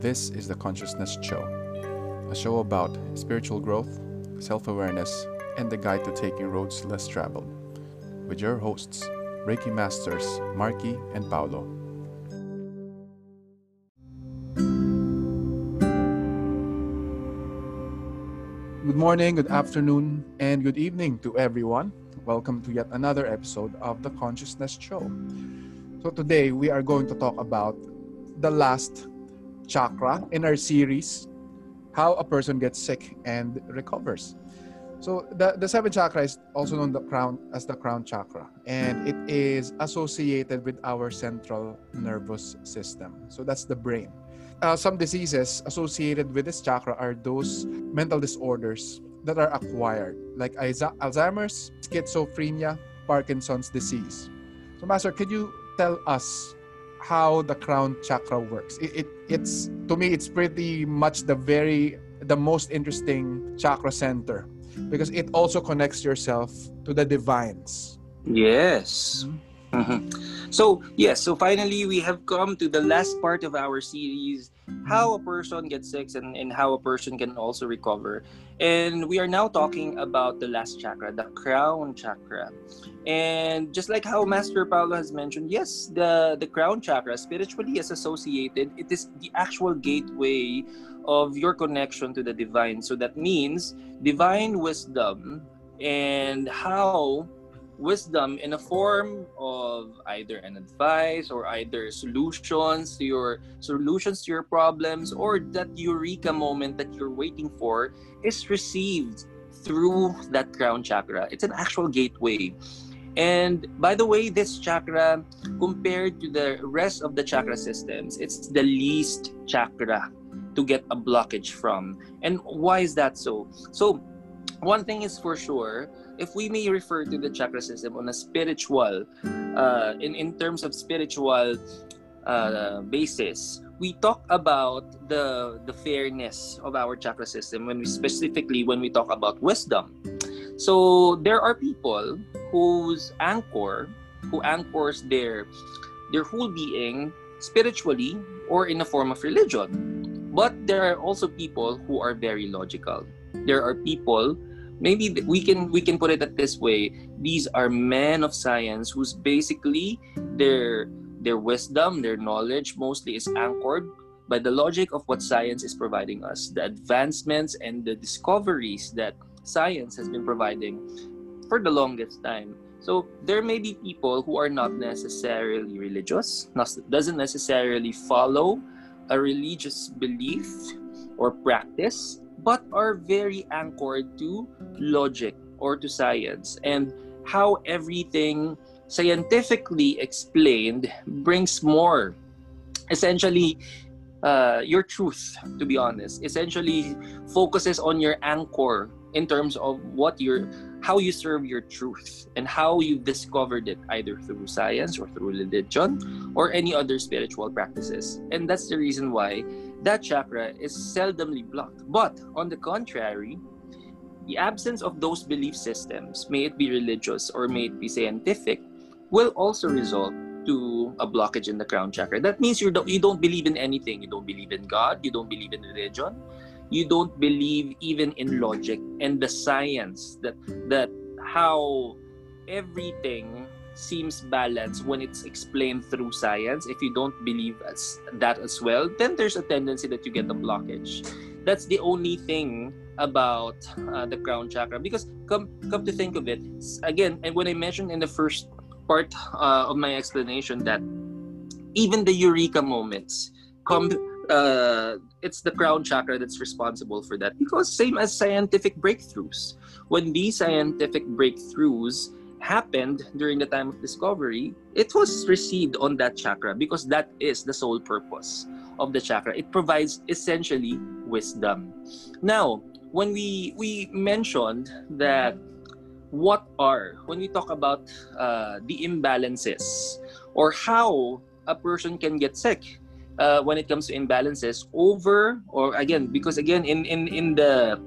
This is the Conscious Nest Show, a show about spiritual growth, self awareness, and the guide to taking roads less traveled, with your hosts, Reiki Masters Marky and Paolo. Good morning, good afternoon, and good evening to everyone. Welcome to yet another episode of the Conscious Nest Show. So, today we are going to talk about the last chakra in our series how a person gets sick and recovers. So the, the seventh chakra is also known the crown as the crown chakra, and it is associated with our central nervous system. So that's the brain. Uh, some diseases associated with this chakra are those mental disorders that are acquired, like Alzheimer's, schizophrenia, Parkinson's disease. So, Master, could you tell us how the crown chakra works? It, it it's to me, it's pretty much the very the most interesting chakra center because it also connects yourself to the divines. Yes. Mm-hmm. Mm-hmm. So, yes, so finally we have come to the last part of our series how a person gets sick and, and how a person can also recover. And we are now talking about the last chakra, the crown chakra. And just like how Master Paolo has mentioned, yes, the, the crown chakra spiritually is associated, it is the actual gateway of your connection to the divine. So that means divine wisdom and how wisdom in a form of either an advice or either solutions to your solutions to your problems or that eureka moment that you're waiting for is received through that crown chakra. It's an actual gateway. And by the way this chakra compared to the rest of the chakra systems it's the least chakra to get a blockage from. And why is that so? So one thing is for sure if we may refer to the chakra system on a spiritual, uh, in, in terms of spiritual uh, basis, we talk about the the fairness of our chakra system when we specifically when we talk about wisdom. So there are people whose anchor, who anchors their their whole being spiritually or in a form of religion. But there are also people who are very logical. There are people maybe we can we can put it at this way. These are men of science who's basically their their wisdom their knowledge mostly is anchored by the logic of what science is providing us the advancements and the discoveries that science has been providing for the longest time. So there may be people who are not necessarily religious doesn't necessarily follow a religious belief or practice but are very anchored to logic or to science. And how everything scientifically explained brings more. Essentially uh, your truth to be honest essentially focuses on your anchor in terms of what your how you serve your truth and how you discovered it either through science or through religion or any other spiritual practices. And that's the reason why that chakra is seldomly blocked. But on the contrary, the absence of those belief systems, may it be religious or may it be scientific, will also result to a blockage in the crown chakra. That means you don't you don't believe in anything. You don't believe in God. You don't believe in religion. You don't believe even in logic and the science that that how everything seems balanced when it's explained through science. If you don't believe as, that as well, then there's a tendency that you get a blockage. That's the only thing about uh, the crown chakra. Because come come to think of it, again, and when I mentioned in the first part uh, of my explanation that even the eureka moments come. Uh, it's the crown chakra that's responsible for that because same as scientific breakthroughs when these scientific breakthroughs happened during the time of discovery, it was received on that chakra because that is the sole purpose of the chakra. It provides essentially wisdom. Now, when we we mentioned that what are when we talk about uh, the imbalances or how a person can get sick uh, when it comes to imbalances over or again because again in in in the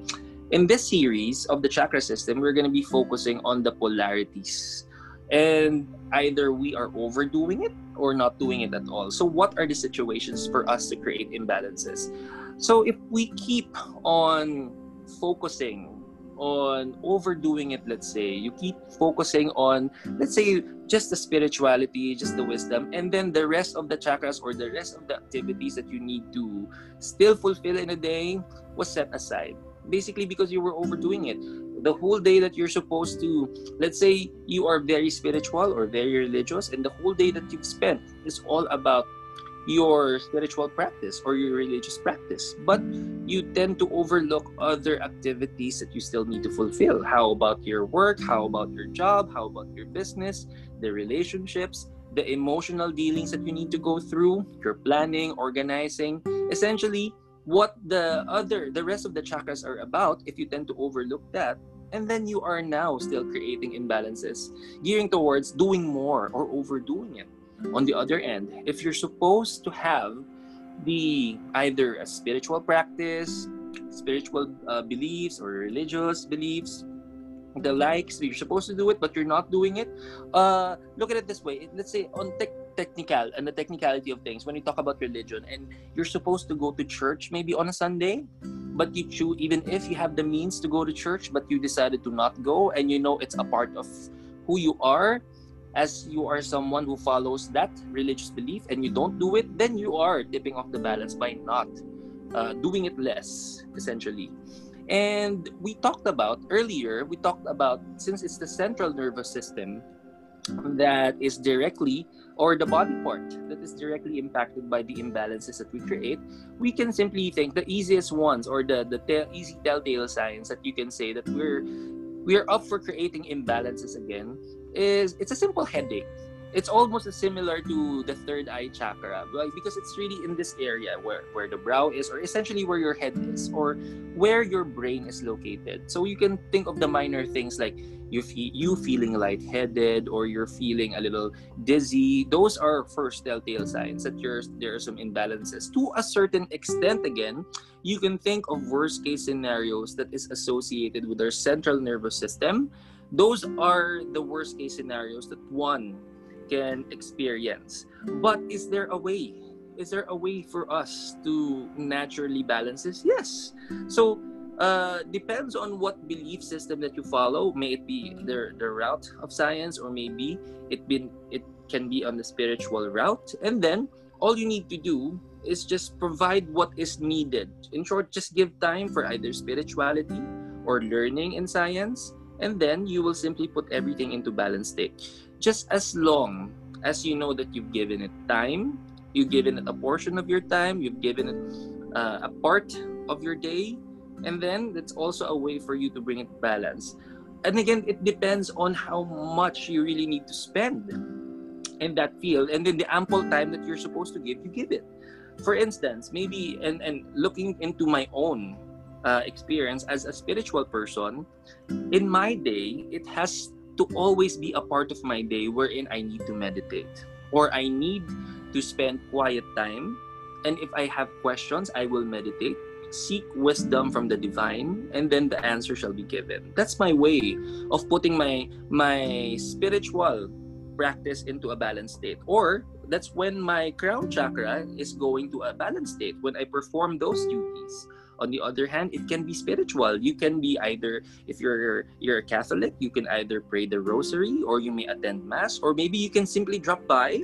in this series of the chakra system, we're going to be focusing on the polarities. And either we are overdoing it or not doing it at all. So, what are the situations for us to create imbalances? So, if we keep on focusing on overdoing it, let's say, you keep focusing on, let's say, just the spirituality, just the wisdom, and then the rest of the chakras or the rest of the activities that you need to still fulfill in a day was set aside. Basically, because you were overdoing it. The whole day that you're supposed to, let's say you are very spiritual or very religious, and the whole day that you've spent is all about your spiritual practice or your religious practice. But you tend to overlook other activities that you still need to fulfill. How about your work? How about your job? How about your business? The relationships? The emotional dealings that you need to go through? Your planning organizing? Essentially what the other the rest of the chakras are about if you tend to overlook that and then you are now still creating imbalances gearing towards doing more or overdoing it on the other end, if you're supposed to have the either a spiritual practice, spiritual uh, beliefs or religious beliefs, the likes, you're supposed to do it, but you're not doing it. Uh, look at it this way. Let's say on tech technical and the technicality of things when you talk about religion and you're supposed to go to church maybe on a sunday but you choose even if you have the means to go to church but you decided to not go and you know it's a part of who you are as you are someone who follows that religious belief and you don't do it, then you are tipping off the balance by not uh, doing it less, essentially. And we talked about earlier, we talked about since it's the central nervous system that is directly, or the body part that is directly impacted by the imbalances that we create, we can simply think the easiest ones or the, the te- easy telltale signs that you can say that we're we're up for creating imbalances again is it's a simple headache. It's almost similar to the third eye chakra, right? Because it's really in this area where, where the brow is, or essentially where your head is, or where your brain is located. So you can think of the minor things like you feel you feeling lightheaded or you're feeling a little dizzy. Those are first telltale signs that there are some imbalances. To a certain extent, again, you can think of worst case scenarios that is associated with our central nervous system those are the worst case scenarios that one can experience. But is there a way? Is there a way for us to naturally balance this? Yes. So uh, depends on what belief system that you follow. May it be the the route of science, or maybe it been it can be on the spiritual route. And then all you need to do is just provide what is needed. In short, just give time for either spirituality or learning in science and then you will simply put everything into balance state just as long as you know that you've given it time you've given it a portion of your time you've given it uh, a part of your day and then that's also a way for you to bring it balance. And again it depends on how much you really need to spend in that field and then the ample time that you're supposed to give you give it. For instance maybe and and looking into my own uh, experience as a spiritual person, in my day, it has to always be a part of my day wherein I need to meditate or I need to spend quiet time. And if I have questions, I will meditate, seek wisdom from the divine, and then the answer shall be given. That's my way of putting my my spiritual practice into a balanced state. Or that's when my crown chakra is going to a balanced state when I perform those duties on the other hand it can be spiritual. You can be either if you're you're a catholic you can either pray the rosary or you may attend mass or maybe you can simply drop by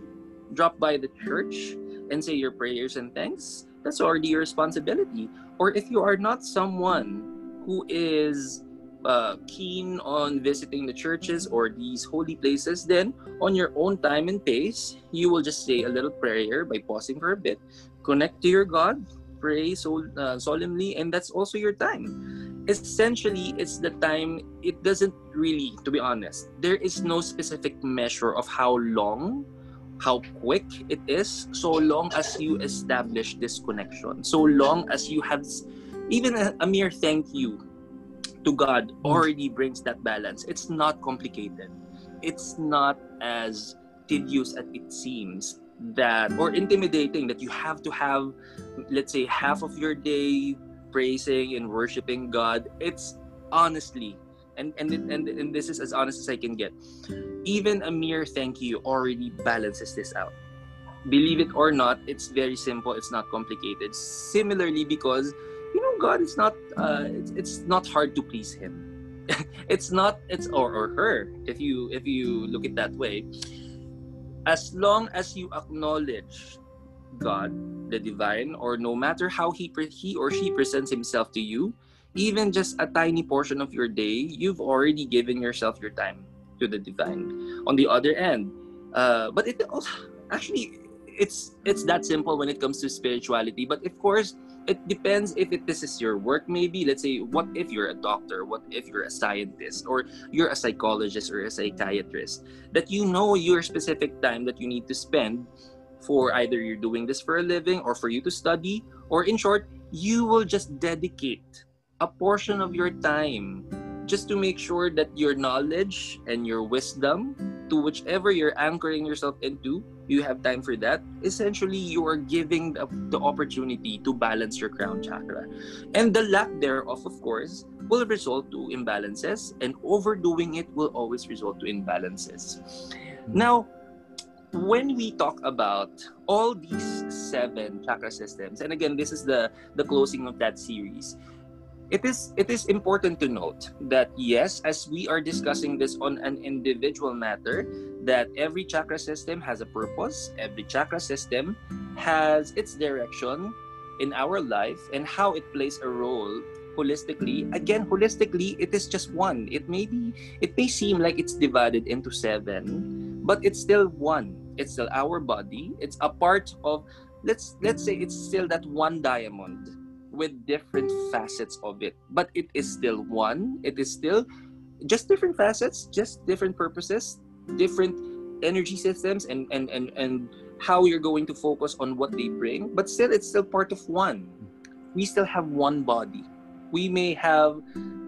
drop by the church and say your prayers and thanks. That's already your responsibility. Or if you are not someone who is uh, keen on visiting the churches or these holy places, then on your own time and pace, you will just say a little prayer by pausing for a bit, connect to your God, pray so uh, solemnly and that's also your time. Essentially it's the time it doesn't really to be honest there is no specific measure of how long how quick it is so long as you establish this connection. So long as you have even a, a mere thank you to god mm. already brings that balance. It's not complicated. It's not as tedious as it seems that or intimidating that you have to have let's say half of your day praising and worshiping god it's honestly and and and, and this is as honest as i can get even a mere thank you already balances this out believe it or not, it's very simple. It's not complicated. Similarly, because you know, God is not. Uh, it's, it's not hard to please Him. it's not. It's or or her. If you if you look at that way, as long as you acknowledge God, the divine, or no matter how he he or she presents himself to you, even just a tiny portion of your day, you've already given yourself your time to the divine. On the other end, uh, but it also actually it's it's that simple when it comes to spirituality. But of course, it depends if it, this is your work. Maybe let's say, what if you're a doctor? What if you're a scientist or you're a psychologist or a psychiatrist? That you know your specific time that you need to spend for either you're doing this for a living or for you to study, or in short, you will just dedicate a portion of your time just to make sure that your knowledge and your wisdom to whichever you're anchoring yourself into you have time for that essentially you are giving the, the opportunity to balance your crown chakra. And the lack thereof of course will result to imbalances and overdoing it will always result to imbalances. Hmm. Now when we talk about all these seven chakra systems and again this is the the closing of that series it is it is important to note that yes as we are discussing this on an individual matter that every chakra system has a purpose every chakra system has its direction in our life and how it plays a role holistically. Again holistically it is just one. It may be it may seem like it's divided into seven but it's still one. It's still our body. It's a part of let's let's say it's still that one diamond with different facets of it. But it is still one. It is still just different facets just different purposes different energy systems and and and, and how you're going to focus on what they bring. But still it's still part of one. We still have one body. We may have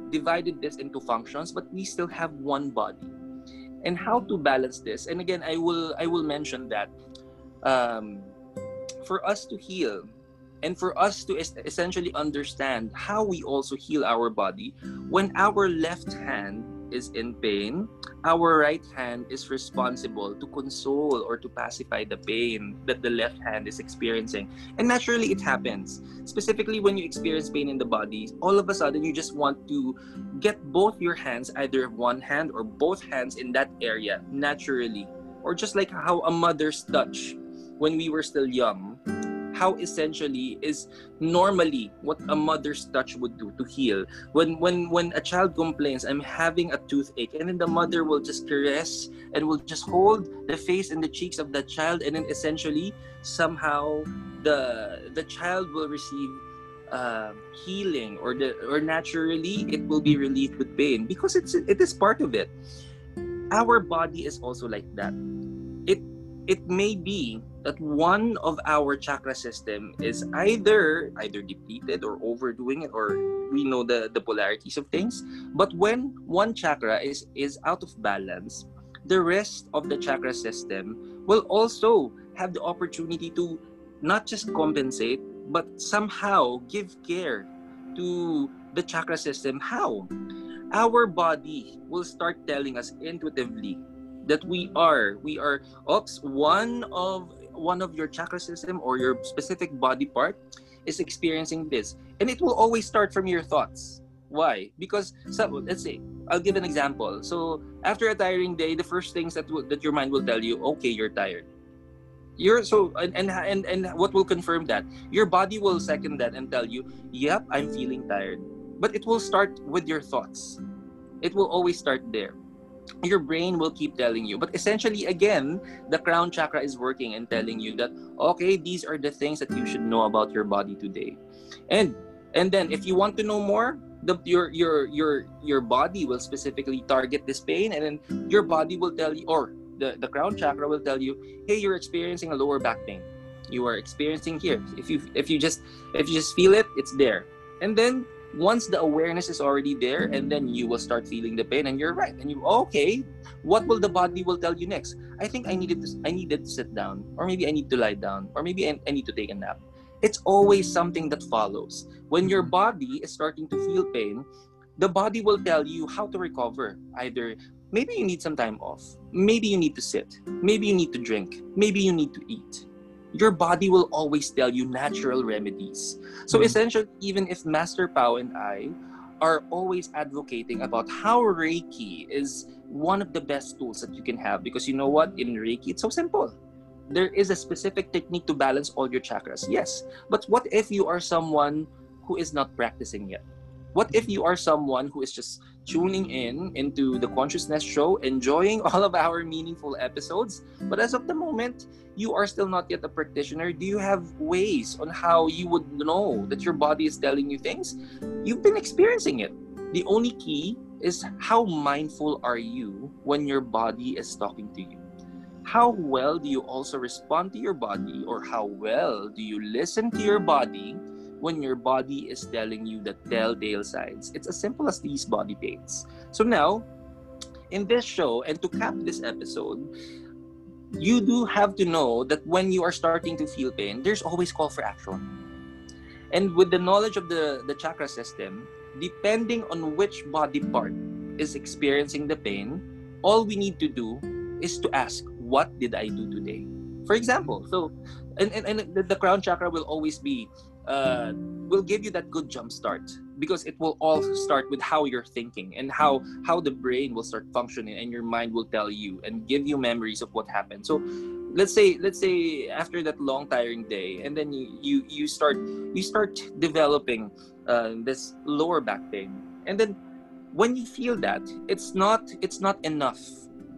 divided this into functions but we still have one body. And how to balance this? And again i will i will mention that um, for us to heal and for us to es- essentially understand how we also heal our body when our left hand is in pain our right hand is responsible to console or to pacify the pain that the left hand is experiencing. And naturally it happens. Specifically when you experience pain in the body all of a sudden you just want to get both your hands either one hand or both hands in that area naturally. Or just like how a mother's touch when we were still young how essentially is normally what a mother's touch would do to heal. When when when a child complains, I'm having a toothache, and then the mother will just caress and will just hold the face and the cheeks of that child, and then essentially somehow the the child will receive uh, healing or the or naturally it will be relieved with pain because it's it is part of it. Our body is also like that. It it may be that one of our chakra system is either either depleted or overdoing it or we know the the polarities of things. But when one chakra is is out of balance the rest of the chakra system will also have the opportunity to not just compensate but somehow give care to the chakra system. How? Our body will start telling us intuitively that we are we are oops one of one of your chakra system or your specific body part is experiencing this. And it will always start from your thoughts. Why? Because so, let's say i'll give an example. So after a tiring day the first things that that your mind will tell you okay you're tired. You're so and, and and and what will confirm that? Your body will second that and tell you yep i'm feeling tired. But it will start with your thoughts. It will always start there your brain will keep telling you. But essentially, again, the crown chakra is working and telling you that okay, these are the things that you should know about your body today. And and then if you want to know more, the your your your your body will specifically target this pain, and then your body will tell you, or the, the crown chakra will tell you, hey, you're experiencing a lower back pain. You are experiencing here. If you if you just if you just feel it, it's there. And then once the awareness is already there and then you will start feeling the pain and you're right and you okay what will the body will tell you next? I think i needed to i needed to sit down or maybe i need to lie down or maybe i, I need to take a nap. It's always something that follows. When your mm-hmm. body is starting to feel pain the body will tell you how to recover. Either maybe you need some time off maybe you need to sit maybe you need to drink maybe you need to eat your body will always tell you natural remedies. So Mm. essentially, even if Master Pao and I are always advocating about how Reiki is one of the best tools that you can have because you know what? In Reiki, it's so simple. There is a specific technique to balance all your chakras. Yes. But what if you are someone who is not practicing yet? What if you are someone who is just tuning in into the conscious nest show, enjoying all of our meaningful episodes, but as of the moment, you are still not yet a practitioner? Do you have ways on how you would know that your body is telling you things? You've been experiencing it. The only key is how mindful are you when your body is talking to you? How well do you also respond to your body, or how well do you listen to your body when your body is telling you the telltale signs? It's as simple as these body pains. So now, in this show, and to cap this episode, you do have to know that when you are starting to feel pain, there's always call for action. And with the knowledge of the, the chakra system, depending on which body part is experiencing the pain, all we need to do is to ask, what did I do today? For example, so and, and, and the, the crown chakra will always be uh, will give you that good jump start because it will all start with how you're thinking and how how the brain will start functioning and your mind will tell you and give you memories of what happened. So let's say let's say after that long tiring day and then you you, you start you start developing uh, this lower back pain. And then when you feel that it's not it's not enough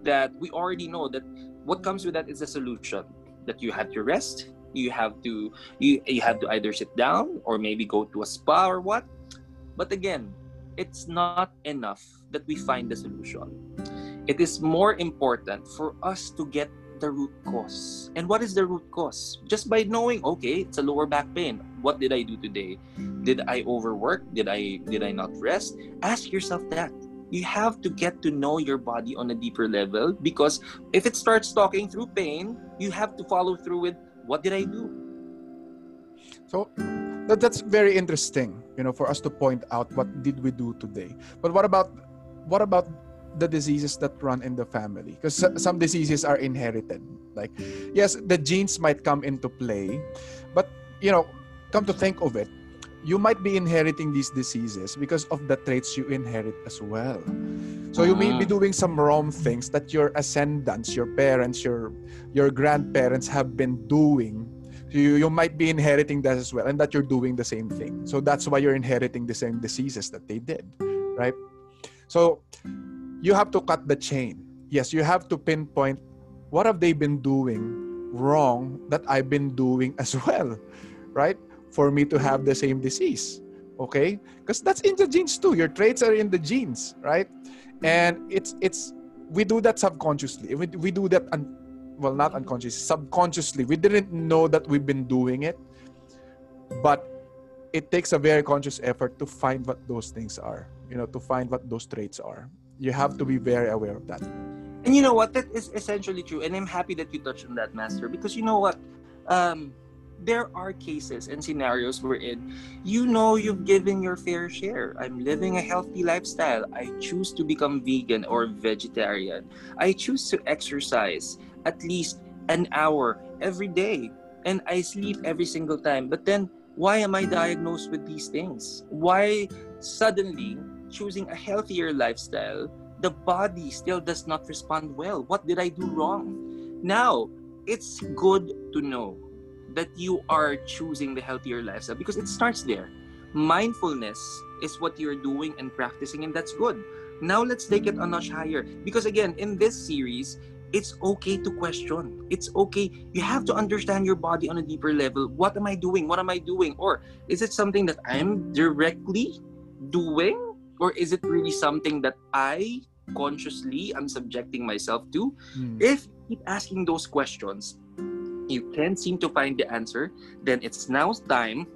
that we already know that what comes with that is a solution that you have to rest you have to you, you have to either sit down or maybe go to a spa or what. But again it's not enough that we find the solution. It is more important for us to get the root cause. And what is the root cause? Just by knowing okay it's a lower back pain. What did i do today? Did i overwork? Did i did i not rest? Ask yourself that. You have to get to know your body on a deeper level because if it starts talking through pain you have to follow through with what did I do? So that, that's very interesting, you know, for us to point out what did we do today. But what about what about the diseases that run in the family? Because some diseases are inherited. Like, yes, the genes might come into play, but you know, come to think of it, you might be inheriting these diseases because of the traits you inherit as well. So you may be ah. doing some wrong things that your ascendants, your parents, your your grandparents have been doing. You, you might be inheriting that as well, and that you're doing the same thing. So that's why you're inheriting the same diseases that they did, right? So you have to cut the chain. Yes, you have to pinpoint what have they been doing wrong that I've been doing as well, right? For me to have the same disease, okay? Because that's in the genes too. Your traits are in the genes, right? And it's it's we do that subconsciously. We, we do that un, well not unconsciously subconsciously. We didn't know that we've been doing it but it takes a very conscious effort to find what those things are you know to find what those traits are. You have to be very aware of that. And you know what? That is essentially true. And i'm happy that you touched on that master because you know what? Um there are cases and scenarios wherein you know you've given your fair share. I'm living a healthy lifestyle. I choose to become vegan or vegetarian. I choose to exercise at least an hour every day and I sleep every single time. But then why am I diagnosed with these things? Why suddenly choosing a healthier lifestyle, the body still does not respond well? What did I do wrong? Now, it's good to know that you are choosing the healthier lifestyle because it starts there. Mindfulness is what you're doing and practicing, and that's good. Now let's take it a notch higher because, again, in this series, it's okay to question. It's okay. You have to understand your body on a deeper level. What am I doing? What am I doing? Or is it something that I'm directly doing? Or is it really something that I consciously am subjecting myself to? Hmm. If you keep asking those questions, you can't seem to find the answer, then it's now time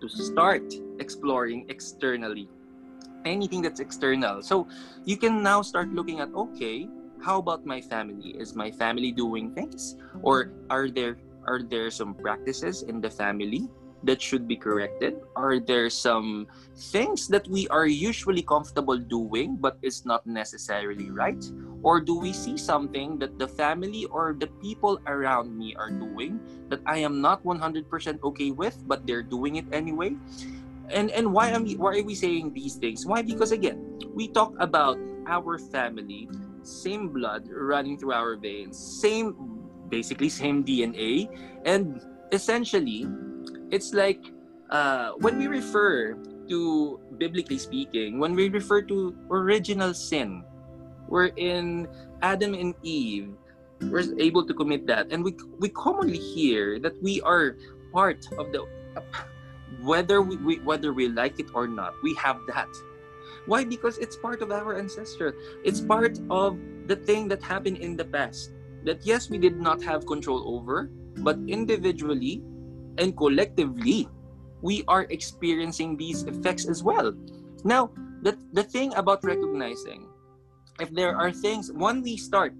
to start exploring externally. Anything that's external. So you can now start looking at okay, how about my family? Is my family doing things? Or are there are there some practices in the family that should be corrected? Are there some things that we are usually comfortable doing but is not necessarily right? Or do we see something that the family or the people around me are doing that I am not 100% okay with, but they're doing it anyway? And and why am why are we saying these things? Why? Because again, we talk about our family, same blood running through our veins, same basically same DNA, and essentially, it's like uh, when we refer to biblically speaking, when we refer to original sin, we're in Adam and Eve were able to commit that, and we we commonly hear that we are part of the whether we, we whether we like it or not, we have that. Why? Because it's part of our ancestor. It's part of the thing that happened in the past. That yes, we did not have control over, but individually and collectively, we are experiencing these effects as well. Now, the, the thing about recognizing if there are things when we start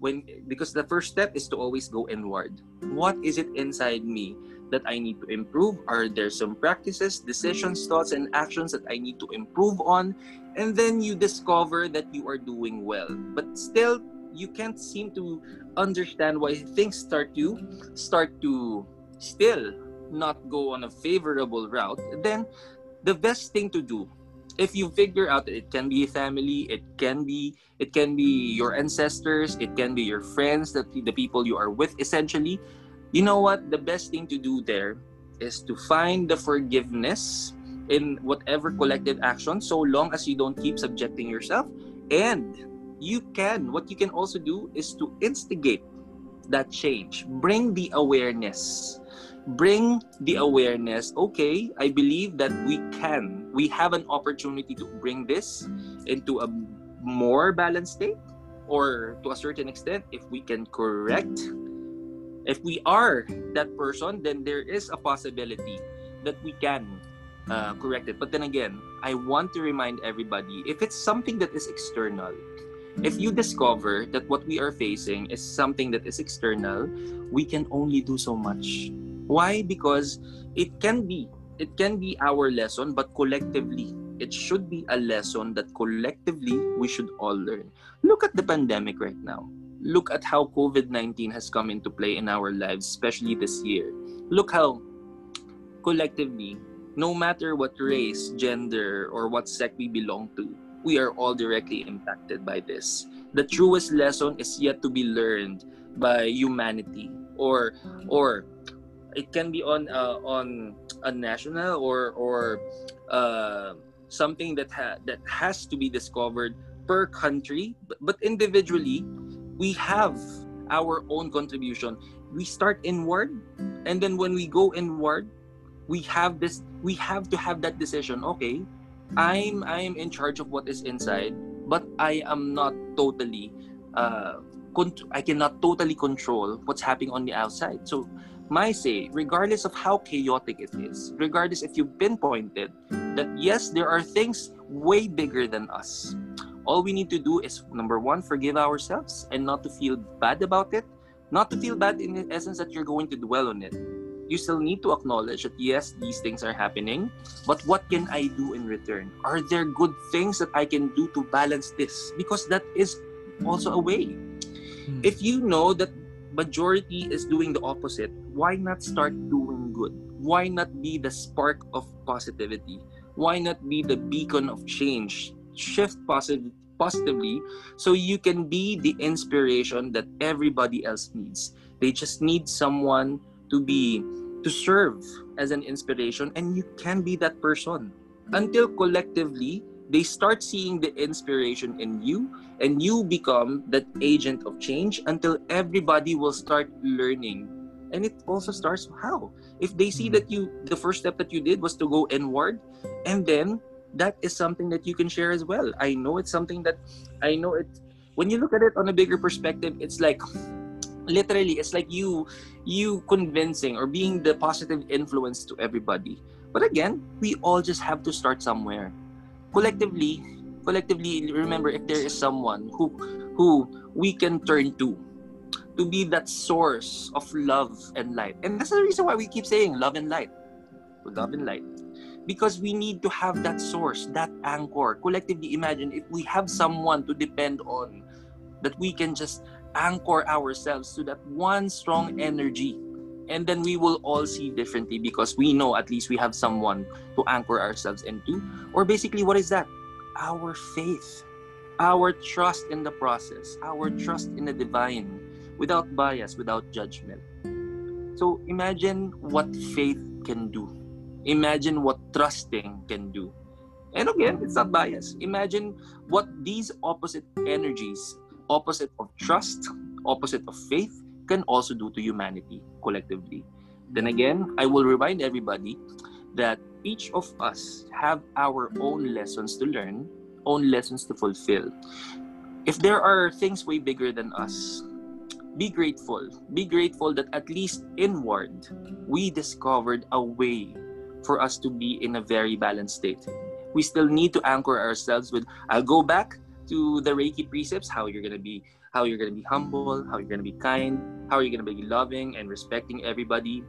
when because the first step is to always go inward. What is it inside me that i need to improve? Are there some practices decisions thoughts and actions that i need to improve on? And then you discover that you are doing well. But still you can't seem to understand why things start to start to still not go on a favorable route. Then the best thing to do if you figure out that it can be family it can be it can be your ancestors it can be your friends that the people you are with essentially you know what? The best thing to do there is to find the forgiveness in whatever collective action so long as you don't keep subjecting yourself and you can what you can also do is to instigate that change. Bring the awareness bring the awareness okay i believe that we can we have an opportunity to bring this into a more balanced state or to a certain extent if we can correct if we are that person then there is a possibility that we can uh, correct it. But then again i want to remind everybody if it's something that is external if you discover that what we are facing is something that is external we can only do so much why? Because it can be it can be our lesson, but collectively, it should be a lesson that collectively we should all learn. Look at the pandemic right now. Look at how COVID 19 has come into play in our lives, especially this year. Look how collectively, no matter what race, gender, or what sect we belong to, we are all directly impacted by this. The truest lesson is yet to be learned by humanity or or it can be on uh, on a national or or uh, something that ha- that has to be discovered per country. But, but individually we have our own contribution. We start inward and then when we go inward we have this we have to have that decision. Okay i'm i'm in charge of what is inside but i am not totally uh, I cannot totally control what's happening on the outside. So my say, regardless of how chaotic it is, regardless if you've pinpointed that yes, there are things way bigger than us. All we need to do is number one, forgive ourselves and not to feel bad about it. Not to feel bad in the essence that you're going to dwell on it. You still need to acknowledge that yes, these things are happening, but what can I do in return? Are there good things that I can do to balance this? Because that is also a way. Hmm. If you know that majority is doing the opposite, why not start doing good? Why not be the spark of positivity? Why not be the beacon of change? Shift positive positively so you can be the inspiration that everybody else needs. They just need someone to be to serve as an inspiration and you can be that person until collectively they start seeing the inspiration in you and you become that agent of change until everybody will start learning. And it also starts how? If they see mm-hmm. that you the first step that you did was to go inward and then that is something that you can share as well. I know it's something that i know it when you look at it on a bigger perspective it's like literally it's like you you convincing or being the positive influence to everybody. But again we all just have to start somewhere collectively collectively remember if there is someone who who we can turn to to be that source of love and light. And that's the reason why we keep saying love and light. Love and light. Because we need to have that source that anchor. Collectively imagine if we have someone to depend on that we can just anchor ourselves to that one strong energy and then we will all see differently because we know at least we have someone to anchor ourselves into. Or basically what is that? Our faith our trust in the process our trust in the divine without bias without judgment. So imagine what faith can do. Imagine what trusting can do. And again it's not bias. Imagine what these opposite energies opposite of trust opposite of faith can also do to humanity collectively. Then mm. again, I will remind everybody that each of us have our own lessons to learn, own lessons to fulfill. If there are things way bigger than us, be grateful. Be grateful that at least inward, we discovered a way for us to be in a very balanced state. We still need to anchor ourselves with, I'll go back to the Reiki precepts, how you're to be how you're to be humble, how you're to be kind, how you're to be loving and respecting everybody.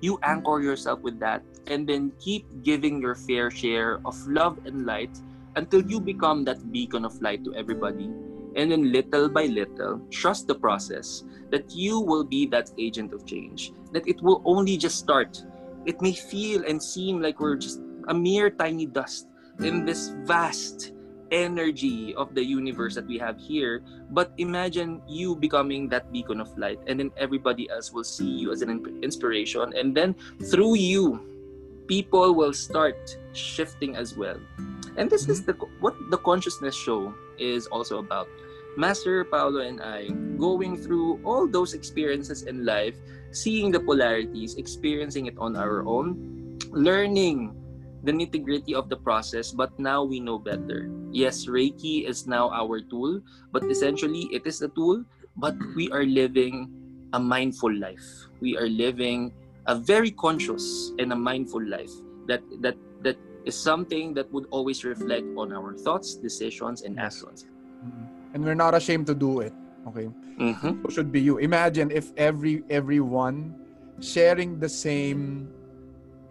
You anchor yourself with that and then keep giving your fair share of love and light until you become that beacon of light to everybody. And then little by little, trust the process that you will be that agent of change, that it will only just start. It may feel and seem like we're just a mere tiny dust in this vast energy of the universe that we have here but imagine you becoming that beacon of light and then everybody else will see you as an inspiration and then through you people will start shifting as well. And this is the what the conscious nest show is also about. Master Paolo and i going through all those experiences in life seeing the polarities experiencing it on our own learning the nitty gritty of the process, but now we know better. Yes, Reiki is now our tool, but essentially it is a tool, but we are living a mindful life. We are living a very conscious and a mindful life. That that that is something that would always reflect on our thoughts, decisions, and actions. Mm-hmm. And we're not ashamed to do it. Okay, mm-hmm. so should be you. Imagine if every everyone sharing the same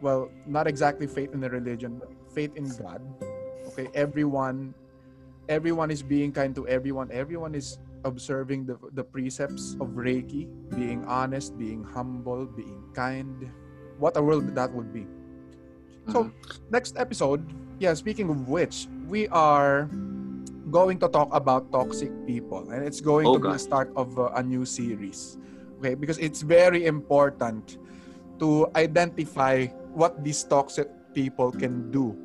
well, not exactly faith in the religion, but faith in God. Okay, everyone, everyone is being kind to everyone. Everyone is observing the, the precepts of Reiki, being honest, being humble, being kind. What a world that would be. So, mm-hmm. next episode, yeah, speaking of which, we are going to talk about toxic people and it's going oh, to God. be the start of a, a new series. Okay, because it's very important to identify what these toxic people can do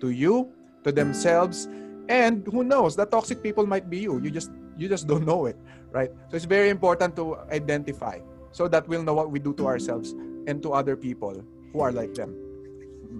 to you, to themselves, and who knows, the toxic people might be you. You just you just don't know it, right? So it's very important to identify so that we'll know what we do to ourselves and to other people who are like them.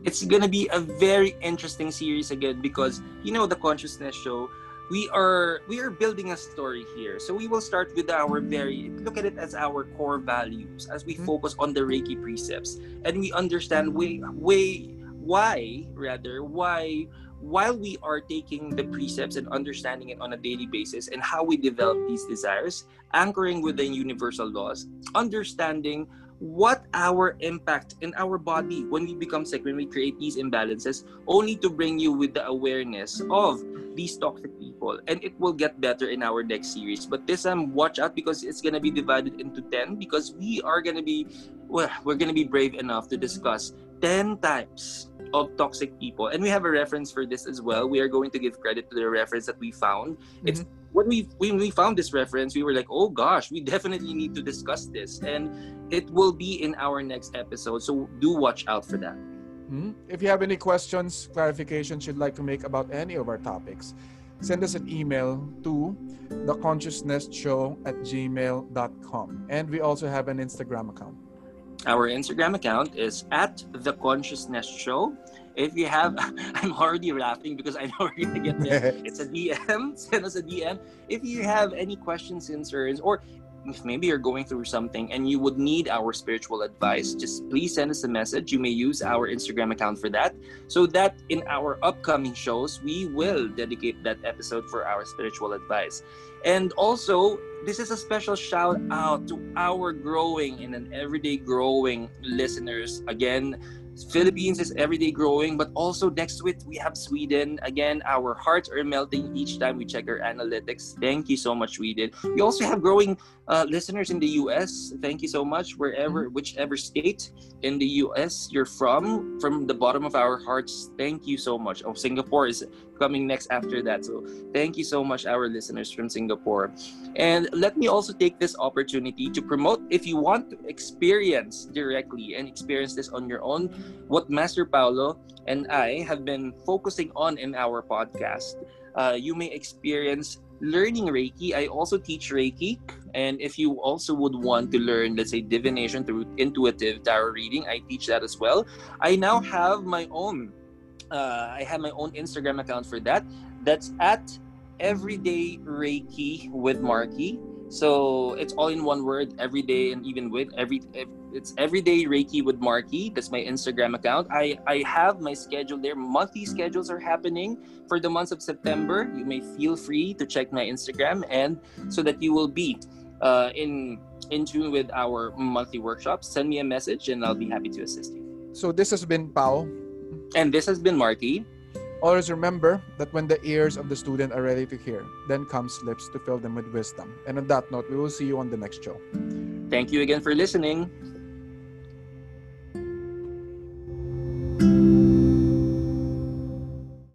It's gonna be a very interesting series again because you know the consciousness show we are we are building a story here so we will start with our very look at it as our core values as we mm-hmm. focus on the reiki precepts and we understand way way why rather why while we are taking the precepts and understanding it on a daily basis and how we develop these desires anchoring within universal laws understanding what our impact in our body when we become sick, when we create these imbalances, only to bring you with the awareness of these toxic people. And it will get better in our next series. But this time, watch out because it's going to be divided into 10 because we are going to be, well, we're going to be brave enough to discuss 10 types of toxic people. And we have a reference for this as well. We are going to give credit to the reference that we found. Mm-hmm. It's when we when we found this reference, we were like, oh gosh, we definitely need to discuss this. And it will be in our next episode. So do watch out for that. Mm-hmm. If you have any questions, clarifications you'd like to make about any of our topics, send us an email to theconsciousnestshow at gmail.com. And we also have an Instagram account. Our Instagram account is at the Conscious Nest Show. If you have, I'm already laughing because I know we're gonna get there. it's a DM. Send us a DM. If you have any questions, concerns, or if maybe you're going through something and you would need our spiritual advice, just please send us a message. You may use our Instagram account for that. So that in our upcoming shows, we will dedicate that episode for our spiritual advice. And also, this is a special shout out to our growing and an everyday growing listeners. Again, Philippines is everyday growing, but also next week we have Sweden. Again, our hearts are melting each time we check our analytics. Thank you so much, Sweden. We also have growing uh, listeners in the US. Thank you so much, wherever, whichever state in the US you're from, from the bottom of our hearts. Thank you so much. Oh, Singapore is coming next after that. So thank you so much, our listeners from Singapore. And let me also take this opportunity to promote if you want to experience directly and experience this on your own, what Master Paolo and I have been focusing on in our podcast. Uh, you may experience learning Reiki. I also teach Reiki. And if you also would want to learn, let's say, divination through intuitive tarot reading, I teach that as well. I now have my own. Uh, I have my own Instagram account for that. That's at Everyday Reiki with Marky. So it's all in one word, every day, and even with every. It's everyday Reiki with Marky. That's my Instagram account. I I have my schedule there. Monthly schedules are happening for the months of September. You may feel free to check my Instagram, and so that you will be uh, in in tune with our monthly workshops. Send me a message, and I'll be happy to assist you. So this has been Pao. And this has been Marky. Always remember that when the ears of the student are ready to hear, then comes lips to fill them with wisdom. And on that note, we will see you on the next show. Thank you again for listening.